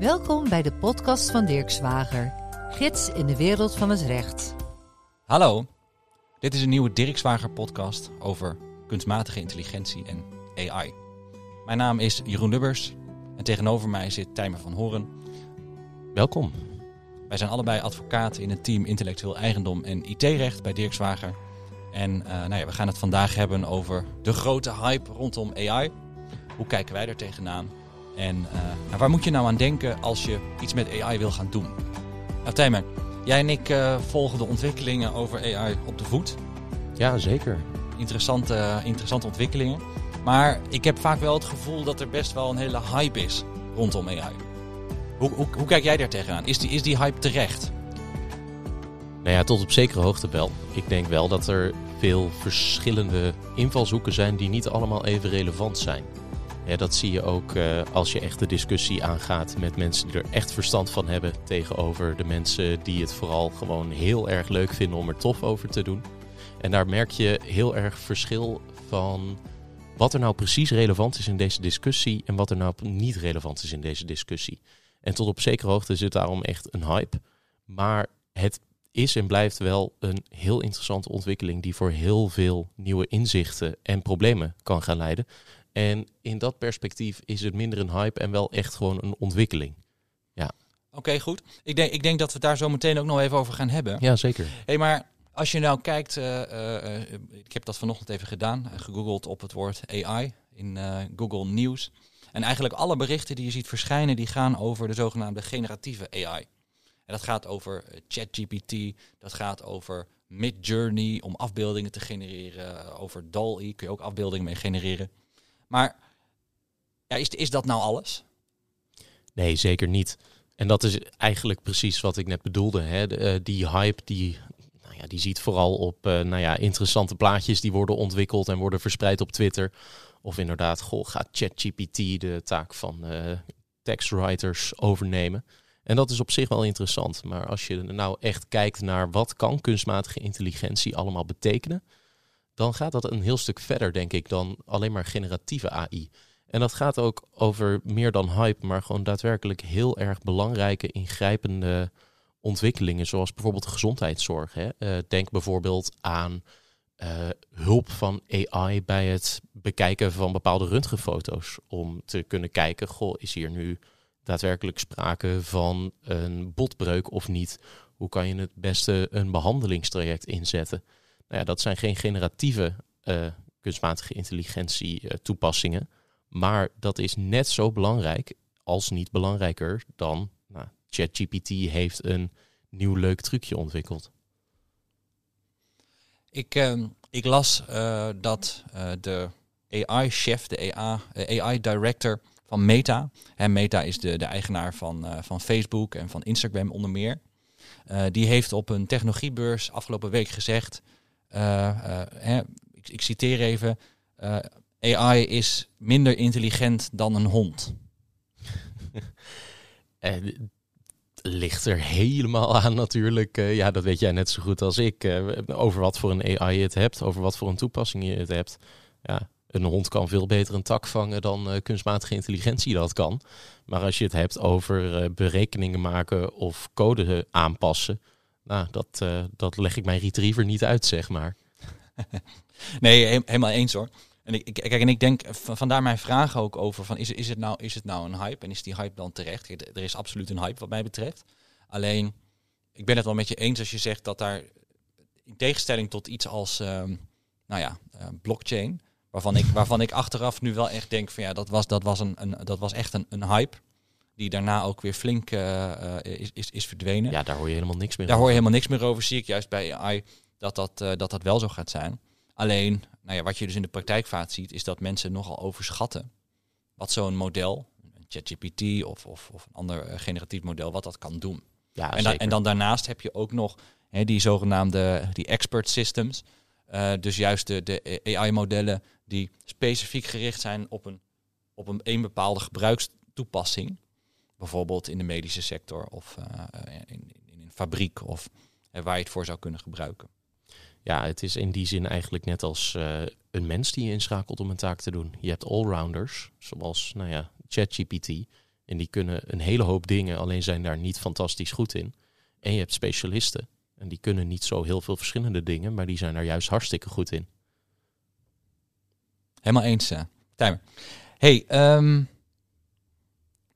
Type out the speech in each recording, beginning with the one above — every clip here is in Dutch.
Welkom bij de podcast van Dirk Zwager, gids in de wereld van het recht. Hallo, dit is een nieuwe Dirk Zwager podcast over kunstmatige intelligentie en AI. Mijn naam is Jeroen Lubbers en tegenover mij zit Tijmen van Horen. Welkom. Wij zijn allebei advocaten in het team intellectueel eigendom en IT-recht bij Dirk Zwager. En eh, nou ja, we gaan het vandaag hebben over de grote hype rondom AI. Hoe kijken wij er tegenaan? En eh, nou, waar moet je nou aan denken als je iets met AI wil gaan doen? Nou, Tijmen, jij en ik eh, volgen de ontwikkelingen over AI op de voet. Ja, zeker. Interessante, interessante ontwikkelingen. Maar ik heb vaak wel het gevoel dat er best wel een hele hype is rondom AI. Hoe, hoe, hoe kijk jij daar tegenaan? Is die, is die hype terecht? Nou ja, tot op zekere hoogte wel. Ik denk wel dat er veel verschillende invalshoeken zijn die niet allemaal even relevant zijn. Ja, dat zie je ook uh, als je echt de discussie aangaat met mensen die er echt verstand van hebben tegenover de mensen die het vooral gewoon heel erg leuk vinden om er tof over te doen. En daar merk je heel erg verschil van wat er nou precies relevant is in deze discussie en wat er nou niet relevant is in deze discussie. En tot op zekere hoogte zit daarom echt een hype. Maar het is en blijft wel een heel interessante ontwikkeling die voor heel veel nieuwe inzichten en problemen kan gaan leiden. En in dat perspectief is het minder een hype en wel echt gewoon een ontwikkeling. Ja. Oké, goed. Ik denk, ik denk dat we het daar zo meteen ook nog even over gaan hebben. Ja, zeker. hey, maar als je nou kijkt, uh, uh, ik heb dat vanochtend even gedaan, gegoogeld op het woord AI in Google News. En eigenlijk alle berichten die je ziet verschijnen, die gaan over de zogenaamde generatieve AI. En dat gaat over ChatGPT, dat gaat over Midjourney om afbeeldingen te genereren, over DALL-E kun je ook afbeeldingen mee genereren. Maar ja, is, is dat nou alles? Nee, zeker niet. En dat is eigenlijk precies wat ik net bedoelde. Hè? De, die hype die, nou ja, die ziet vooral op uh, nou ja, interessante plaatjes die worden ontwikkeld en worden verspreid op Twitter. Of inderdaad, goh, gaat ChatGPT de taak van uh, textwriters overnemen. En dat is op zich wel interessant. Maar als je nou echt kijkt naar wat kan kunstmatige intelligentie allemaal betekenen, dan gaat dat een heel stuk verder, denk ik, dan alleen maar generatieve AI. En dat gaat ook over meer dan hype, maar gewoon daadwerkelijk heel erg belangrijke, ingrijpende ontwikkelingen, zoals bijvoorbeeld gezondheidszorg. Hè. Uh, denk bijvoorbeeld aan uh, hulp van AI bij het bekijken van bepaalde röntgenfoto's. Om te kunnen kijken, goh, is hier nu daadwerkelijk sprake van een botbreuk of niet? Hoe kan je het beste een behandelingstraject inzetten? Nou ja, dat zijn geen generatieve uh, kunstmatige intelligentie uh, toepassingen. Maar dat is net zo belangrijk, als niet belangrijker, dan nou, ChatGPT heeft een nieuw leuk trucje ontwikkeld. Ik, uh, ik las dat de AI-chef, de AI-director van Meta, en Meta is de, de eigenaar van, van Facebook en van Instagram onder meer, die heeft op een technologiebeurs afgelopen week gezegd hè, ik, ik, citeer even, uh, AI is minder intelligent dan een hond. ligt er helemaal aan natuurlijk. Ja, dat weet jij net zo goed als ik. Over wat voor een AI je het hebt, over wat voor een toepassing je het hebt. Ja, een hond kan veel beter een tak vangen dan kunstmatige intelligentie dat kan. Maar als je het hebt over berekeningen maken of code aanpassen, nou, dat, uh, dat leg ik mijn retriever niet uit, zeg maar. nee, he helemaal eens hoor. En ik, kijk, en ik denk, vandaar mijn vraag ook over van is, is, het nou, is het nou een hype en is die hype dan terecht? er is absoluut een hype wat mij betreft. Alleen, ik ben het wel met je eens als je zegt dat daar, in tegenstelling tot iets als, um, nou ja, uh, blockchain, waarvan ik, waarvan ik achteraf nu wel echt denk van ja, dat was, dat was, een, een, dat was echt een, een hype die daarna ook weer flink uh, is, is, is verdwenen. Ja, daar hoor je helemaal niks meer daar over. hoor je helemaal niks meer over. Zie ik juist bij AI dat dat, uh, dat, dat wel zo gaat zijn. Alleen, nou ja, wat je dus in de praktijk vaak ziet, is dat mensen nogal overschatten wat zo'n model, een ChatGPT of, of, of een ander generatief model, wat dat kan doen. Ja, en, dan, en dan daarnaast heb je ook nog hè, die zogenaamde die expert systems. Uh, dus juist de, de AI-modellen die specifiek gericht zijn op een, op een, een bepaalde gebruikstoepassing bijvoorbeeld in de medische sector of uh, in, in, een fabriek of uh, waar je het voor zou kunnen gebruiken. Ja, het is in die zin eigenlijk net als een mens die je inschakelt om een taak te doen. Je hebt allrounders, zoals nou ja, ChatGPT. En die kunnen een hele hoop dingen, alleen zijn daar niet fantastisch goed in. En je hebt specialisten. En die kunnen niet zo heel veel verschillende dingen, maar die zijn daar juist hartstikke goed in. Helemaal eens, uh, Tijmer. Hey, um,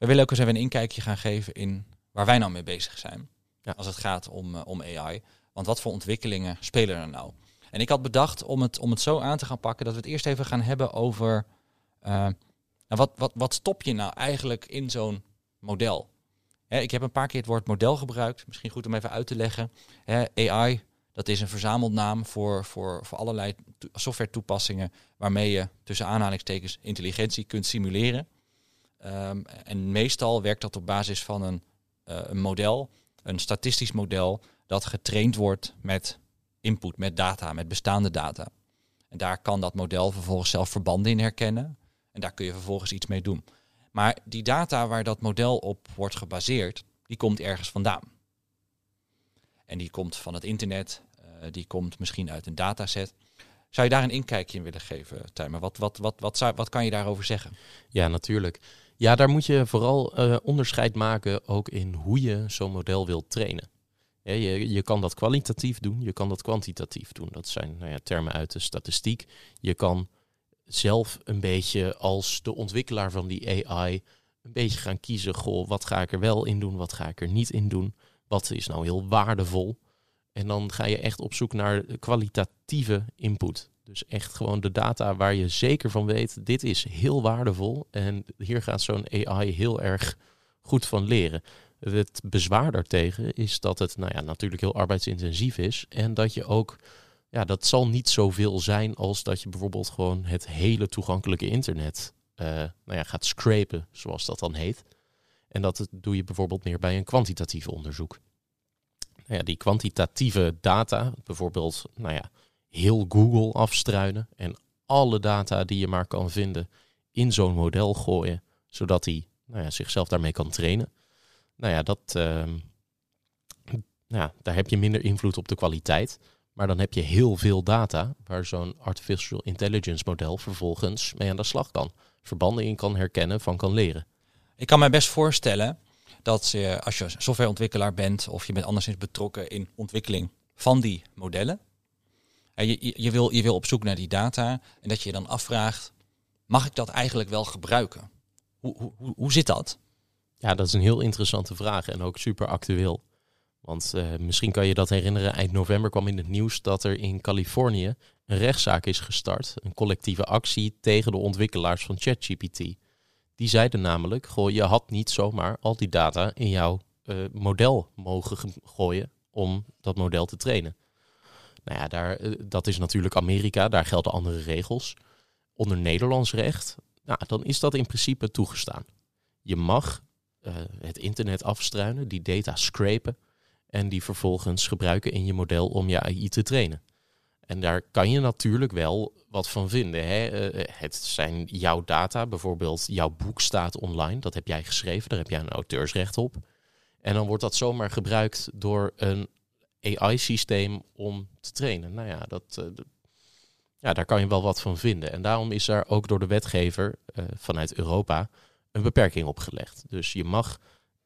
we willen ook eens even een inkijkje gaan geven in waar wij nou mee bezig zijn. Ja. Als het gaat om, uh, om AI. Want wat voor ontwikkelingen spelen er nou? En ik had bedacht om het, om het zo aan te gaan pakken dat we het eerst even gaan hebben over uh, nou, wat, wat, wat stop je nou eigenlijk in zo'n model? Ik heb een paar keer het woord model gebruikt. Misschien goed om even uit te leggen. AI, dat is een verzamelnaam voor, voor, voor allerlei software toepassingen waarmee je tussen aanhalingstekens intelligentie kunt simuleren. Um, en meestal werkt dat op basis van een, uh, een model, een statistisch model, dat getraind wordt met input, met data, met bestaande data. En daar kan dat model vervolgens zelf verbanden in herkennen. En daar kun je vervolgens iets mee doen. Maar die data waar dat model op wordt gebaseerd, die komt ergens vandaan. En die komt van het internet, uh, die komt misschien uit een dataset. Zou je daar een inkijkje in willen geven, Tijmer? Wat, wat, wat, wat, wat kan je daarover zeggen? Ja, natuurlijk. Ja, daar moet je vooral uh, onderscheid maken ook in hoe je zo'n model wilt trainen. Je, je kan dat kwalitatief doen, je kan dat kwantitatief doen. Dat zijn nou ja, termen uit de statistiek. Je kan zelf een beetje als de ontwikkelaar van die AI een beetje gaan kiezen. Goh, wat ga ik er wel in doen, wat ga ik er niet in doen? Wat is nou heel waardevol? En dan ga je echt op zoek naar kwalitatieve input. Dus echt gewoon de data waar je zeker van weet, dit is heel waardevol en hier gaat zo'n AI heel erg goed van leren. Het bezwaar daartegen is dat het nou ja, natuurlijk heel arbeidsintensief is en dat je ook, ja, dat zal niet zoveel zijn als dat je bijvoorbeeld gewoon het hele toegankelijke internet uh, nou ja, gaat scrapen, zoals dat dan heet. En dat doe je bijvoorbeeld meer bij een kwantitatief onderzoek. Nou ja, die kwantitatieve data, bijvoorbeeld, nou ja, heel Google afstruinen en alle data die je maar kan vinden in zo'n model gooien, zodat hij nou ja, zichzelf daarmee kan trainen. Nou ja, dat, uh, daar heb je minder invloed op de kwaliteit. Maar dan heb je heel veel data waar zo'n artificial intelligence model vervolgens mee aan de slag kan. Verbanden in kan herkennen, van kan leren. Ik kan me best voorstellen dat je, als je softwareontwikkelaar bent of je bent anderszins betrokken in ontwikkeling van die modellen, je, je, wil, je wil op zoek naar die data en dat je je dan afvraagt, mag ik dat eigenlijk wel gebruiken? Hoe, hoe, hoe zit dat? Ja, dat is een heel interessante vraag en ook super actueel. Want uh, misschien kan je dat herinneren, eind november kwam in het nieuws dat er in Californië een rechtszaak is gestart. Een collectieve actie tegen de ontwikkelaars van ChatGPT. Die zeiden namelijk, je had niet zomaar al die data in jouw uh, model mogen gooien om dat model te trainen. Nou ja, daar, uh, dat is natuurlijk Amerika, daar gelden andere regels. Onder Nederlands recht, nou, dan is dat in principe toegestaan. Je mag uh, het internet afstruinen, die data scrapen en die vervolgens gebruiken in je model om je AI te trainen. En daar kan je natuurlijk wel wat van vinden. Hè? Uh, het zijn jouw data, bijvoorbeeld jouw boek staat online, dat heb jij geschreven, daar heb jij een auteursrecht op. En dan wordt dat zomaar gebruikt door een AI-systeem om te trainen. Nou ja, dat, uh, ja, daar kan je wel wat van vinden. En daarom is er ook door de wetgever vanuit Europa een beperking opgelegd. Dus je mag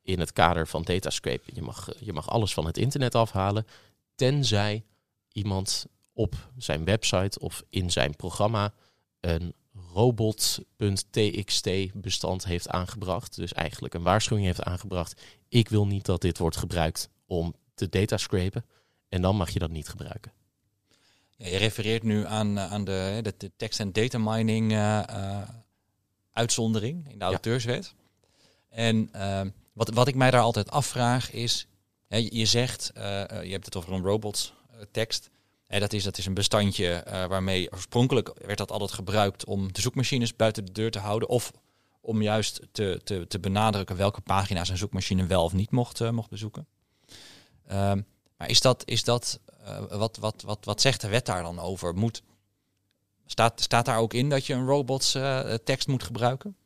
in het kader van datascrape, je mag, je mag alles van het internet afhalen, tenzij iemand op zijn website of in zijn programma een robot.txt bestand heeft aangebracht. Dus eigenlijk een waarschuwing heeft aangebracht. Ik wil niet dat dit wordt gebruikt om te datascrapen. En dan mag je dat niet gebruiken. Ja, je refereert nu aan, aan de, de, de tekst- en data mining uh, uh, uitzondering in de auteurswet. Ja. En uh, wat, wat ik mij daar altijd afvraag is, hè, je, je, zegt, je hebt het over een robots tekst. Dat, is, dat is een bestandje uh, waarmee oorspronkelijk werd dat altijd gebruikt om de zoekmachines buiten de deur te houden. Of om juist te, te, te benadrukken welke pagina's een zoekmachine wel of niet mocht, uh, mocht bezoeken. Um, maar is dat, is dat uh, wat, wat, wat, wat zegt de wet daar dan over? Moet, staat, staat daar ook in dat je een robots tekst moet gebruiken?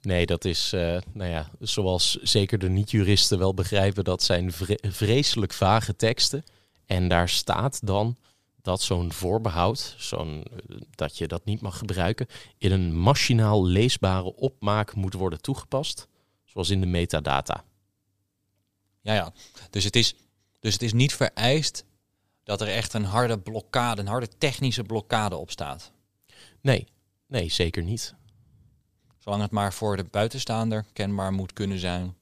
Nee, dat is, nou ja, zoals zeker de niet-juristen wel begrijpen, dat zijn vre vreselijk vage teksten. En daar staat dan dat zo'n voorbehoud, zo'n, dat je dat niet mag gebruiken, in een machinaal leesbare opmaak moet worden toegepast zoals in de metadata. Ja, ja. Dus het is, dus het is niet vereist dat er echt een harde blokkade, een harde technische blokkade op staat. Nee, nee, zeker niet. Zolang het maar voor de buitenstaander kenbaar moet kunnen zijn.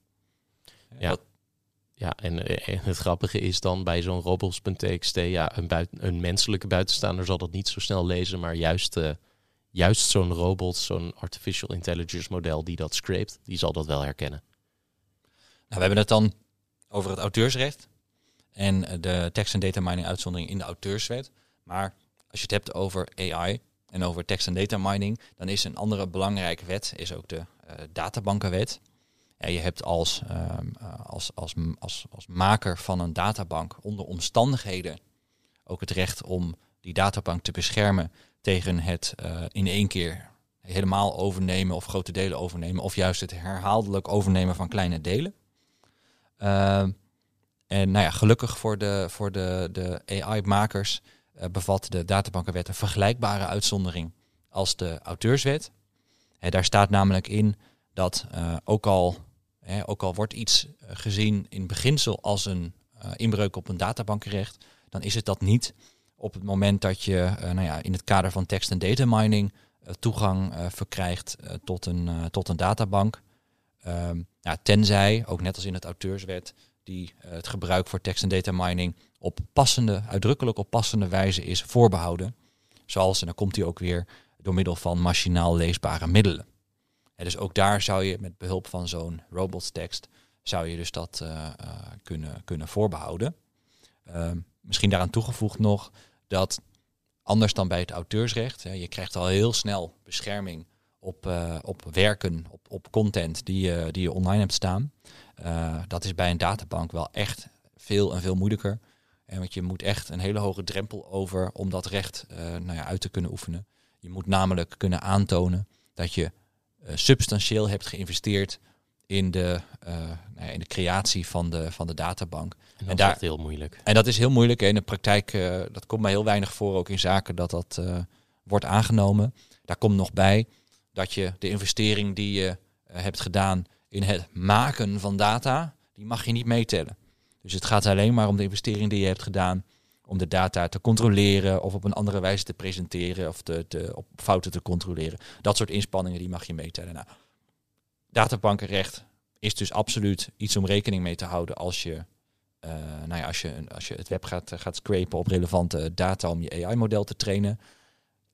Ja. Dat- Ja, en, eh, en het grappige is dan bij zo'n robots.txt, ja, een, een menselijke buitenstaander zal dat niet zo snel lezen, maar juist, eh, juist zo'n robot, zo'n artificial intelligence model die dat scrapt, die zal dat wel herkennen. Nou, we hebben het dan over het auteursrecht en eh, de tekst- en data mining uitzondering in de auteurswet. Maar als je het hebt over AI en over tekst- en data mining, dan is een andere belangrijke wet is ook de databankenwet. Je hebt als, ehm, eh, als, als, als, als maker van een databank onder omstandigheden ook het recht om die databank te beschermen tegen het eh, in één keer helemaal overnemen of grote delen overnemen, of juist het herhaaldelijk overnemen van kleine delen. Ehm, en nou ja, gelukkig voor de, voor de, de AI-makers eh, bevat de databankenwet een vergelijkbare uitzondering als de auteurswet. Daar staat namelijk in dat ook, al, ook al wordt iets eh, gezien in beginsel als een eh, inbreuk op een databankrecht, dan is het dat niet op het moment dat je eh, nou ja, in het kader van tekst- en data mining toegang verkrijgt tot, een, tot een databank. Ehm, tenzij, ook net als in het auteurswet, die het gebruik voor tekst- en data mining op passende, uitdrukkelijk op passende wijze is voorbehouden. Zoals, en dan komt hij ook weer, door middel van machinaal leesbare middelen. Dus ook daar zou je met behulp van zo'n robotstekst, zou je dus dat eh, eh, kunnen, kunnen voorbehouden. Ehm, misschien daaraan toegevoegd nog dat anders dan bij het auteursrecht, hè, je krijgt al heel snel bescherming op, eh, op werken, op, op content die je, die je online hebt staan. Dat is bij een databank wel echt veel en veel moeilijker. En want je moet echt een hele hoge drempel over om dat recht nou ja, uit te kunnen oefenen. Je moet namelijk kunnen aantonen dat je substantieel hebt geïnvesteerd in de, eh, nou in de creatie van de, van de databank. En dat daar- is heel moeilijk. En dat is heel moeilijk. hè. In de praktijk, eh, dat komt maar heel weinig voor, ook in zaken dat dat eh, wordt aangenomen. Daar komt nog bij dat je de investering die je eh, hebt gedaan in het maken van data, die mag je niet meetellen. Dus het gaat alleen maar om de investering die je hebt gedaan om de data te controleren of op een andere wijze te presenteren of te, op fouten te controleren. Dat soort inspanningen die mag je meetellen. Nou, databankenrecht is dus absoluut iets om rekening mee te houden als je eh, nou ja, als, je, als je het web gaat, gaat scrapen op relevante data om je AI-model te trainen.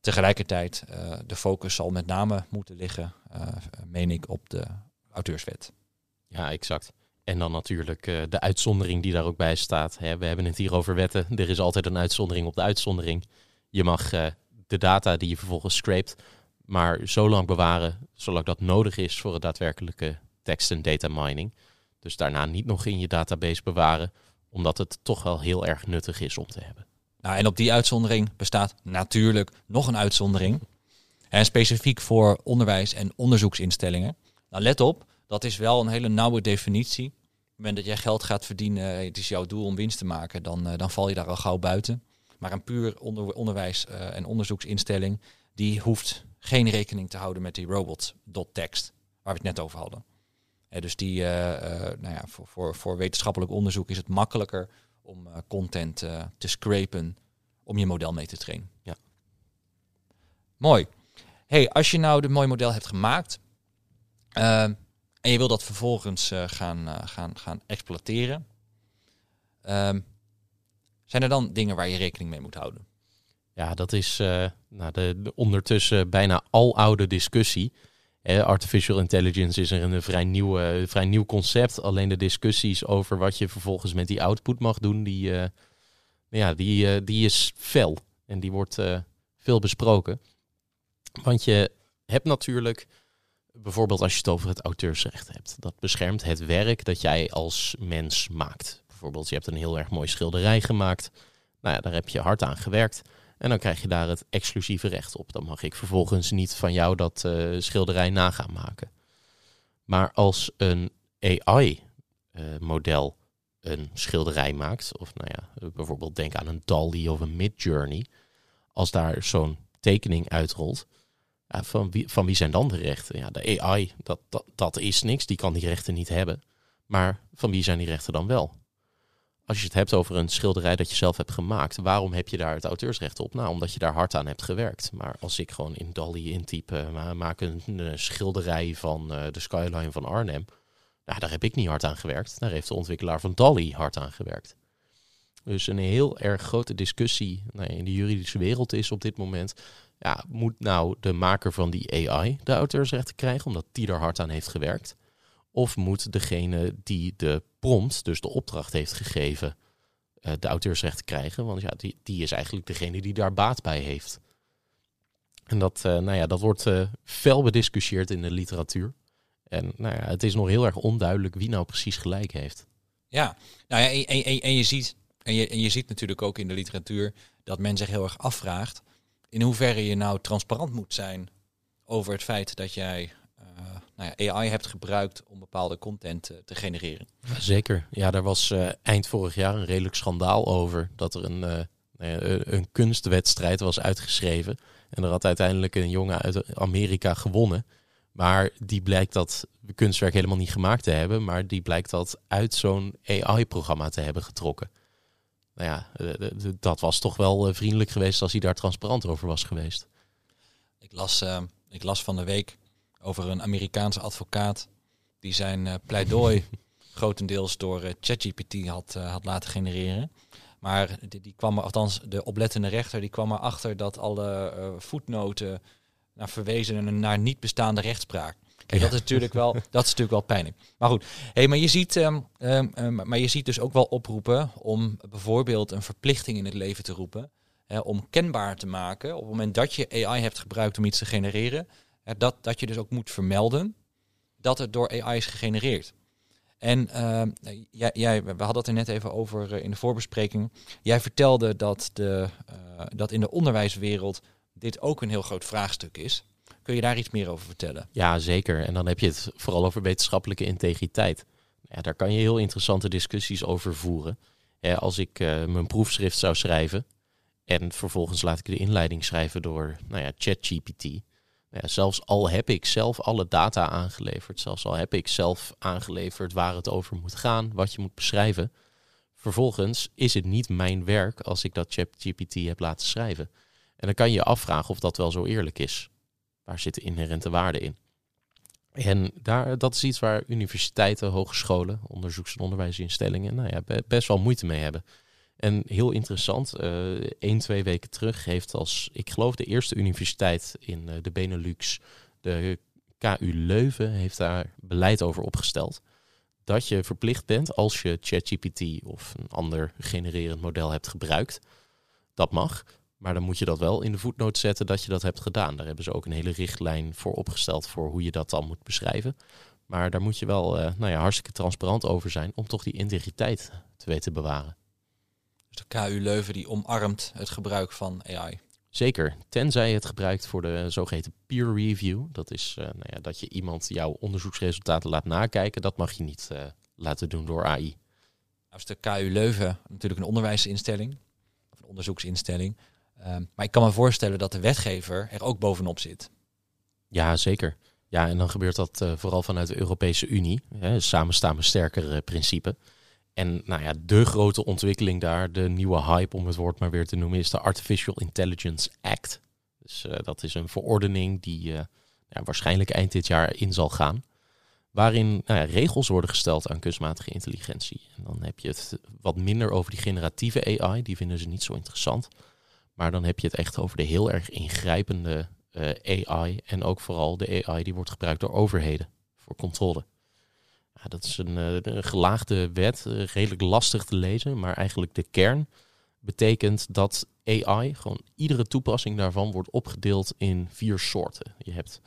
Tegelijkertijd, eh, de focus zal met name moeten liggen, eh, meen ik, op de auteurswet. Ja, exact. En dan natuurlijk eh, de uitzondering die daar ook bij staat. Hè, we hebben het hier over wetten. Er is altijd een uitzondering op de uitzondering. Je mag eh, de data die je vervolgens scrapt, maar zo lang bewaren zolang dat nodig is voor het daadwerkelijke tekst- en data mining. Dus daarna niet nog in je database bewaren, omdat het toch wel heel erg nuttig is om te hebben. Nou, en op die uitzondering bestaat natuurlijk nog een uitzondering. En specifiek voor onderwijs- en onderzoeksinstellingen. Nou, let op, dat is wel een hele nauwe definitie. Op het moment dat jij geld gaat verdienen, het is jouw doel om winst te maken, dan, eh, dan val je daar al gauw buiten. Maar een puur onder, onderwijs- eh, en onderzoeksinstelling, die hoeft geen rekening te houden met die robots.txt, waar we het net over hadden. Eh, dus die, eh, eh, nou ja, voor, voor, voor wetenschappelijk onderzoek is het makkelijker om eh, content eh, te scrapen om je model mee te trainen. Ja. Mooi. Hey, als je nou dit mooi model hebt gemaakt eh, en je wil dat vervolgens eh, gaan, eh, gaan, gaan exploiteren, ehm, zijn er dan dingen waar je rekening mee moet houden? Ja, dat is eh, nou, de, de ondertussen bijna aloude discussie. Eh, artificial intelligence is er een vrij nieuw, eh, vrij nieuw concept. Alleen de discussies over wat je vervolgens met die output mag doen, die, ja, die, die is fel. En die wordt veel besproken. Want je hebt natuurlijk, bijvoorbeeld als je het over het auteursrecht hebt, dat beschermt het werk dat jij als mens maakt. Bijvoorbeeld, je hebt een heel erg mooi schilderij gemaakt. Nou ja, daar heb je hard aan gewerkt. En dan krijg je daar het exclusieve recht op. Dan mag ik vervolgens niet van jou dat eh, schilderij na gaan maken. Maar als een AI-model een schilderij maakt, of nou ja, bijvoorbeeld denk aan een DALL-E of een Midjourney, als daar zo'n tekening uitrolt, Van, wie, van wie zijn dan de rechten? Ja, de AI, dat, dat, dat is niks. Die kan die rechten niet hebben. Maar van wie zijn die rechten dan wel? Als je het hebt over een schilderij dat je zelf hebt gemaakt, waarom heb je daar het auteursrecht op? Nou, omdat je daar hard aan hebt gewerkt. Maar als ik gewoon in Dali intype, uh, maak een, schilderij van uh, de skyline van Arnhem, nou, daar heb ik niet hard aan gewerkt. Daar heeft de ontwikkelaar van Dali hard aan gewerkt. Dus een heel erg grote discussie nou, in de juridische wereld is op dit moment. Ja, moet nou de maker van die AI de auteursrechten krijgen, omdat die daar hard aan heeft gewerkt? Of moet degene die de prompt, dus de opdracht heeft gegeven, uh, de auteursrechten krijgen? Want ja, die, die is eigenlijk degene die daar baat bij heeft. En dat, uh, nou ja, dat wordt uh, fel bediscussieerd in de literatuur. En nou ja, het is nog heel erg onduidelijk wie nou precies gelijk heeft. Ja, nou ja, en, en, en je ziet en je, en je ziet natuurlijk ook in de literatuur dat men zich heel erg afvraagt in hoeverre je nou transparant moet zijn over het feit dat jij uh, nou ja, AI hebt gebruikt om bepaalde content uh, te genereren. Zeker. Ja, daar was uh, eind vorig jaar een redelijk schandaal over dat er een, een kunstwedstrijd was uitgeschreven. En er had uiteindelijk een jongen uit Amerika gewonnen. Maar die blijkt dat kunstwerk helemaal niet gemaakt te hebben, maar die blijkt dat uit zo'n AI-programma te hebben getrokken nou ja, eh, dat was toch wel eh, vriendelijk geweest als hij daar transparant over was geweest. Ik las, uh, ik las van de week over een Amerikaanse advocaat die zijn uh, pleidooi grotendeels door uh, ChatGPT had, had laten genereren. Maar die, die, kwam er, althans de oplettende rechter, die kwam erachter dat alle voetnoten naar verwezen naar niet bestaande rechtspraak. Dat is natuurlijk wel, dat is natuurlijk wel pijnlijk. Maar goed, hey, maar, je ziet, um, um, maar je ziet dus ook wel oproepen om bijvoorbeeld een verplichting in het leven te roepen. Hè, om kenbaar te maken op het moment dat je AI hebt gebruikt om iets te genereren. Hè, dat, dat je dus ook moet vermelden dat het door AI is gegenereerd. En uh, jij, jij, we hadden het er net even over uh, in de voorbespreking. Jij vertelde dat, de, uh, dat in de onderwijswereld dit ook een heel groot vraagstuk is. Kun je daar iets meer over vertellen? Ja, zeker. En dan heb je het vooral over wetenschappelijke integriteit. Ja, daar kan je heel interessante discussies over voeren. Ja, als ik uh, mijn proefschrift zou schrijven en vervolgens laat ik de inleiding schrijven door nou ja, ChatGPT. Ja, zelfs al heb ik zelf alle data aangeleverd, zelfs al heb ik zelf aangeleverd waar het over moet gaan, wat je moet beschrijven. Vervolgens is het niet mijn werk als ik dat ChatGPT heb laten schrijven. En dan kan je je afvragen of dat wel zo eerlijk is. Waar zitten inherente waarden in? En daar, dat is iets waar universiteiten, hogescholen, onderzoeks- en onderwijsinstellingen nou ja, best wel moeite mee hebben. En heel interessant, uh, één, twee weken terug heeft als, ik geloof de eerste universiteit in uh, de Benelux, de KU Leuven, heeft daar beleid over opgesteld. Dat je verplicht bent als je ChatGPT of een ander genererend model hebt gebruikt. Dat mag. Maar dan moet je dat wel in de voetnoot zetten dat je dat hebt gedaan. Daar hebben ze ook een hele richtlijn voor opgesteld voor hoe je dat dan moet beschrijven. Maar daar moet je wel uh, nou ja, hartstikke transparant over zijn om toch die integriteit te weten bewaren. Dus de KU Leuven die omarmt het gebruik van AI. Zeker, tenzij je het gebruikt voor de zogeheten peer review. Dat is uh, nou ja, dat je iemand jouw onderzoeksresultaten laat nakijken. Dat mag je niet uh, laten doen door AI. Nou is de KU Leuven natuurlijk een onderwijsinstelling, of een onderzoeksinstelling. Um, maar ik kan me voorstellen dat de wetgever er ook bovenop zit. Ja, zeker. Ja, en dan gebeurt dat uh, vooral vanuit de Europese Unie. Hè, samen staan we sterker uh, principe. En nou ja, de grote ontwikkeling daar, de nieuwe hype om het woord maar weer te noemen, is de Artificial Intelligence Act. Dus uh, dat is een verordening die ja, waarschijnlijk eind dit jaar in zal gaan. Waarin nou ja, regels worden gesteld aan kunstmatige intelligentie. En dan heb je het wat minder over die generatieve AI, die vinden ze niet zo interessant. Maar dan heb je het echt over de heel erg ingrijpende uh, AI. En ook vooral de AI die wordt gebruikt door overheden voor controle. Dat is een, een gelaagde wet, uh, redelijk lastig te lezen. Maar eigenlijk de kern betekent dat AI, gewoon iedere toepassing daarvan, wordt opgedeeld in vier soorten. Je hebt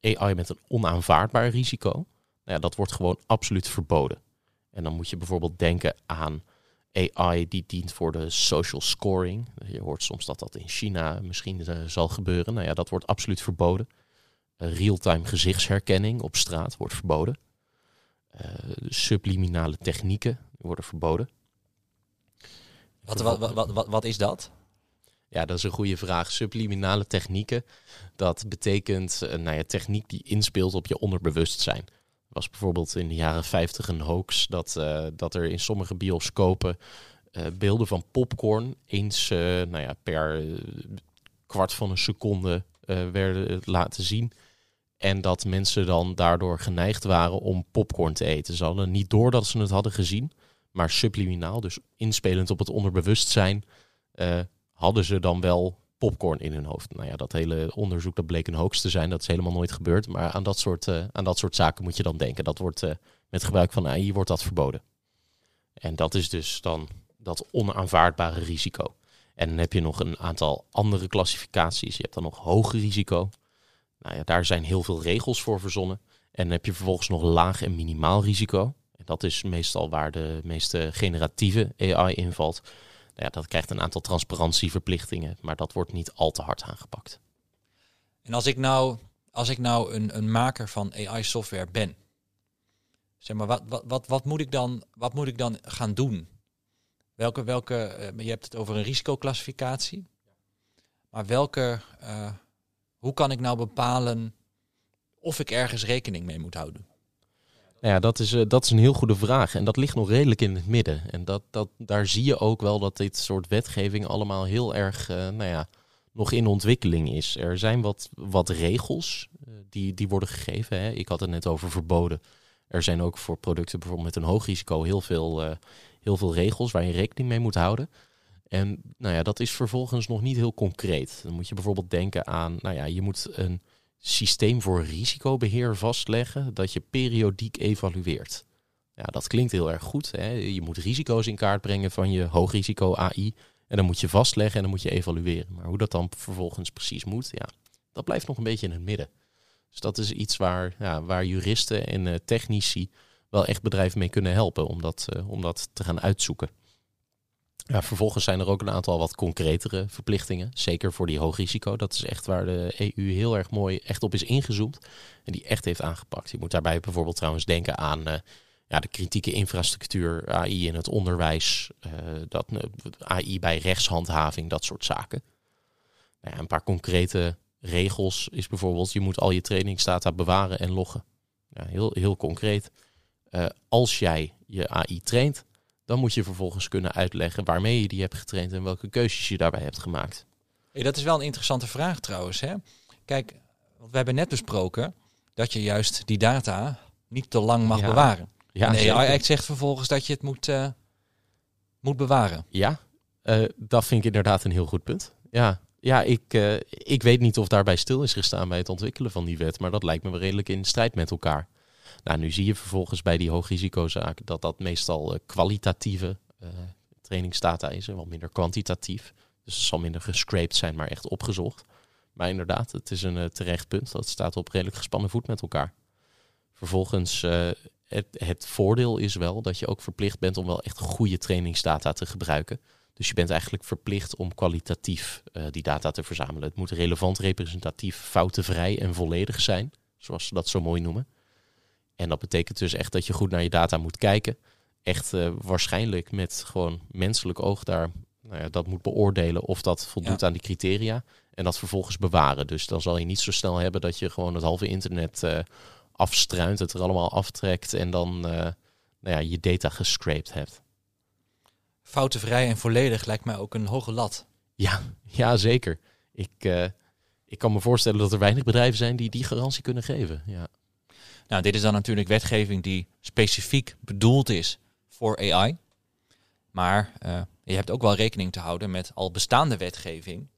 AI met een onaanvaardbaar risico. Nou ja, dat wordt gewoon absoluut verboden. En dan moet je bijvoorbeeld denken aan AI die dient voor de social scoring. Je hoort soms dat dat in China misschien uh, zal gebeuren. Nou ja, dat wordt absoluut verboden. Uh, Real-time gezichtsherkenning op straat wordt verboden. Uh, subliminale technieken worden verboden. Wat, wat, wat, wat, is dat? Ja, dat is een goede vraag. Subliminale technieken, dat betekent nou ja, techniek die inspeelt op je onderbewustzijn. Was bijvoorbeeld in de jaren 50 een hoax dat, uh, dat er in sommige bioscopen uh, beelden van popcorn eens nou ja, per kwart van een seconde werden laten zien. En dat mensen dan daardoor geneigd waren om popcorn te eten. Ze niet door dat ze het hadden gezien, maar subliminaal, dus inspelend op het onderbewustzijn, uh, hadden ze dan wel popcorn in hun hoofd. Nou ja, dat hele onderzoek dat bleek een hoax te zijn. Dat is helemaal nooit gebeurd. Maar aan dat soort, uh, aan dat soort zaken moet je dan denken. Dat wordt uh, met gebruik van AI wordt dat verboden. En dat is dus dan dat onaanvaardbare risico. En dan heb je nog een aantal andere klassificaties. Je hebt dan nog hoger risico. Nou ja, daar zijn heel veel regels voor verzonnen. En dan heb je vervolgens nog laag en minimaal risico. En dat is meestal waar de meeste generatieve AI invalt. Ja, dat krijgt een aantal transparantieverplichtingen, maar dat wordt niet al te hard aangepakt. En als ik nou, als ik nou een, een maker van AI-software ben, zeg maar, wat, wat, wat, wat, moet ik dan, wat moet ik dan gaan doen? Welke, welke, uh, je hebt het over een risicoclassificatie, maar welke, uh, hoe kan ik nou bepalen of ik ergens rekening mee moet houden? Nou ja, dat is, uh, dat is een heel goede vraag. En dat ligt nog redelijk in het midden. En dat, dat, daar zie je ook wel dat dit soort wetgeving allemaal heel erg uh, nou ja, nog in ontwikkeling is. Er zijn wat, wat regels uh, die, die worden gegeven. Hè. Ik had het net over verboden. Er zijn ook voor producten bijvoorbeeld met een hoog risico heel veel, heel veel regels waar je rekening mee moet houden. En nou ja, dat is vervolgens nog niet heel concreet. Dan moet je bijvoorbeeld denken aan, nou ja, je moet een systeem voor risicobeheer vastleggen dat je periodiek evalueert. Ja, dat klinkt heel erg goed. Hè? Je moet risico's in kaart brengen van je hoogrisico AI. En dan moet je vastleggen en dan moet je evalueren. Maar hoe dat dan vervolgens precies moet, ja, dat blijft nog een beetje in het midden. Dus dat is iets waar, ja, waar juristen en uh, technici wel echt bedrijven mee kunnen helpen om dat, uh, om dat te gaan uitzoeken. Ja, vervolgens zijn er ook een aantal wat concretere verplichtingen. Zeker voor die hoog risico. Dat is echt waar de EU heel erg mooi echt op is ingezoomd. En die echt heeft aangepakt. Je moet daarbij bijvoorbeeld trouwens denken aan uh, ja, de kritieke infrastructuur, AI in het onderwijs, uh, dat, uh, AI bij rechtshandhaving, dat soort zaken. Nou ja, een paar concrete regels is bijvoorbeeld, je moet al je trainingsdata bewaren en loggen. Ja, heel, heel concreet. als jij je AI traint, dan moet je vervolgens kunnen uitleggen waarmee je die hebt getraind en welke keuzes je daarbij hebt gemaakt. Hey, dat is wel een interessante vraag trouwens. Hè? Kijk, we hebben net besproken dat je juist die data niet te lang mag Ja. bewaren. Ja, zeker. AI zegt vervolgens dat je het moet, eh, moet bewaren. Ja, eh, dat vind ik inderdaad een heel goed punt. Ja, ja ik, eh, ik weet niet of daarbij stil is gestaan bij het ontwikkelen van die wet, maar dat lijkt me wel redelijk in strijd met elkaar. Nou, nu zie je vervolgens bij die hoogrisicozaken dat dat meestal eh, kwalitatieve eh, trainingsdata is en wat minder kwantitatief. Dus het zal minder gescraped zijn, maar echt opgezocht. Maar inderdaad, het is een eh, terecht punt. Dat staat op redelijk gespannen voet met elkaar. Vervolgens, het, voordeel is wel dat je ook verplicht bent om wel echt goede trainingsdata te gebruiken. Dus je bent eigenlijk verplicht om kwalitatief die data te verzamelen. Het moet relevant, representatief, foutenvrij en volledig zijn, zoals ze dat zo mooi noemen. En dat betekent dus echt dat je goed naar je data moet kijken. Echt eh, waarschijnlijk met gewoon menselijk oog daar nou ja, dat moet beoordelen of dat voldoet Ja. aan die criteria. En dat vervolgens bewaren. Dus dan zal je niet zo snel hebben dat je gewoon het halve internet eh, afstruint, het er allemaal aftrekt en dan eh, nou ja, je data gescraped hebt. Foutenvrij en volledig lijkt mij ook een hoge lat. Ja, ja zeker. Ik, ik kan me voorstellen dat er weinig bedrijven zijn die die garantie kunnen geven. Ja. Nou, dit is dan natuurlijk wetgeving die specifiek bedoeld is voor AI. Maar eh, je hebt ook wel rekening te houden met al bestaande wetgeving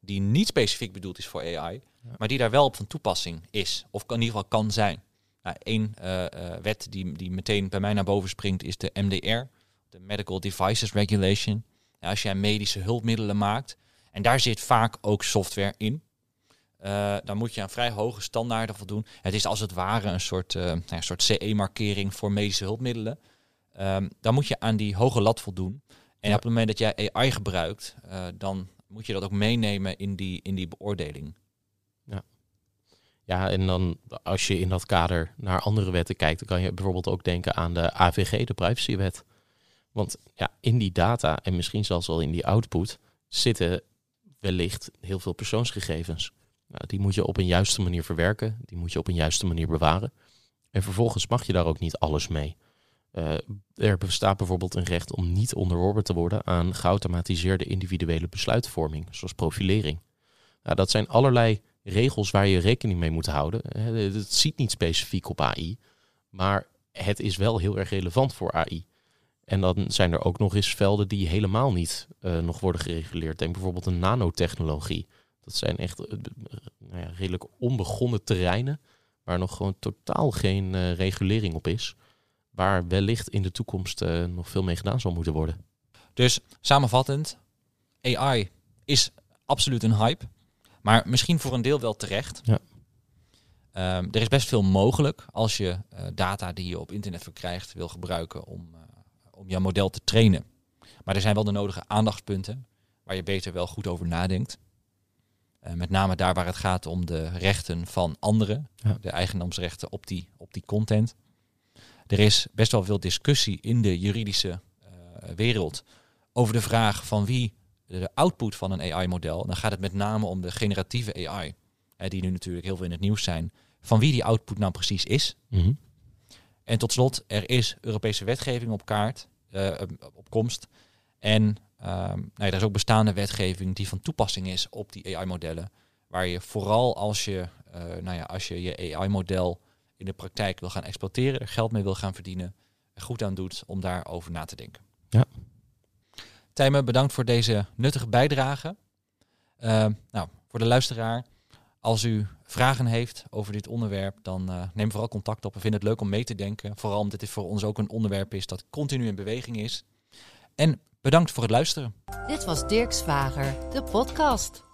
die niet specifiek bedoeld is voor AI, Ja. maar die daar wel op van toepassing is, of in ieder geval kan zijn. Nou, Eén eh, eh, wet die, die meteen bij mij naar boven springt is de MDR, de Medical Devices Regulation. Nou, als jij medische hulpmiddelen maakt, en daar zit vaak ook software in, eh, dan moet je aan vrij hoge standaarden voldoen. Het is als het ware een soort, eh, nou ja, een soort CE-markering voor medische hulpmiddelen. Ehm, dan moet je aan die hoge lat voldoen. En Ja. op het moment dat jij AI gebruikt, eh, dan moet je dat ook meenemen in die, in die beoordeling. ja, en dan als je in dat kader naar andere wetten kijkt, dan kan je bijvoorbeeld ook denken aan de AVG, de privacywet. Want ja, in die data en misschien zelfs al in die output zitten wellicht heel veel persoonsgegevens. Nou, die moet je op een juiste manier verwerken, die moet je op een juiste manier bewaren. En vervolgens mag je daar ook niet alles mee. Uh, er bestaat bijvoorbeeld een recht om niet onderworpen te worden aan geautomatiseerde individuele besluitvorming, zoals profilering. Nou, dat zijn allerlei regels waar je rekening mee moet houden. Het ziet niet specifiek op AI, maar het is wel heel erg relevant voor AI. En dan zijn er ook nog eens velden die helemaal niet uh, nog worden gereguleerd. Denk bijvoorbeeld een nanotechnologie. Dat zijn echt uh, nou ja, redelijk onbegonnen terreinen waar nog gewoon totaal geen uh, regulering op is. Waar wellicht in de toekomst nog veel mee gedaan zal moeten worden. Dus samenvattend, AI is absoluut een hype. Maar misschien voor een deel wel terecht. Ja. Um, er is best veel mogelijk als je uh, data die je op internet verkrijgt wil gebruiken om, om jouw model te trainen. Maar er zijn wel de nodige aandachtspunten waar je beter wel goed over nadenkt. Uh, met name daar waar het gaat om de rechten van anderen, ja. de eigendomsrechten op die, op die content. Er is best wel veel discussie in de juridische wereld over de vraag van wie de output van een AI-model, dan gaat het met name om de generatieve AI, hè, die nu natuurlijk heel veel in het nieuws zijn, van wie die output nou precies is. Mm -hmm. En tot slot, er is Europese wetgeving op kaart, uh, op komst. En um, nou ja, er is ook bestaande wetgeving die van toepassing is op die AI-modellen. Waar je vooral als je, uh, nou ja, als je je AI-model in de praktijk wil gaan exploiteren, er geld mee wil gaan verdienen, er goed aan doet om daarover na te denken. Ja. Tijmen, bedankt voor deze nuttige bijdrage. Uh, nou, voor de luisteraar, als u vragen heeft over dit onderwerp, dan uh, neem vooral contact op. We vinden het leuk om mee te denken. Vooral omdat dit voor ons ook een onderwerp is dat continu in beweging is. En bedankt voor het luisteren. Dit was Dirk Zwager, de podcast.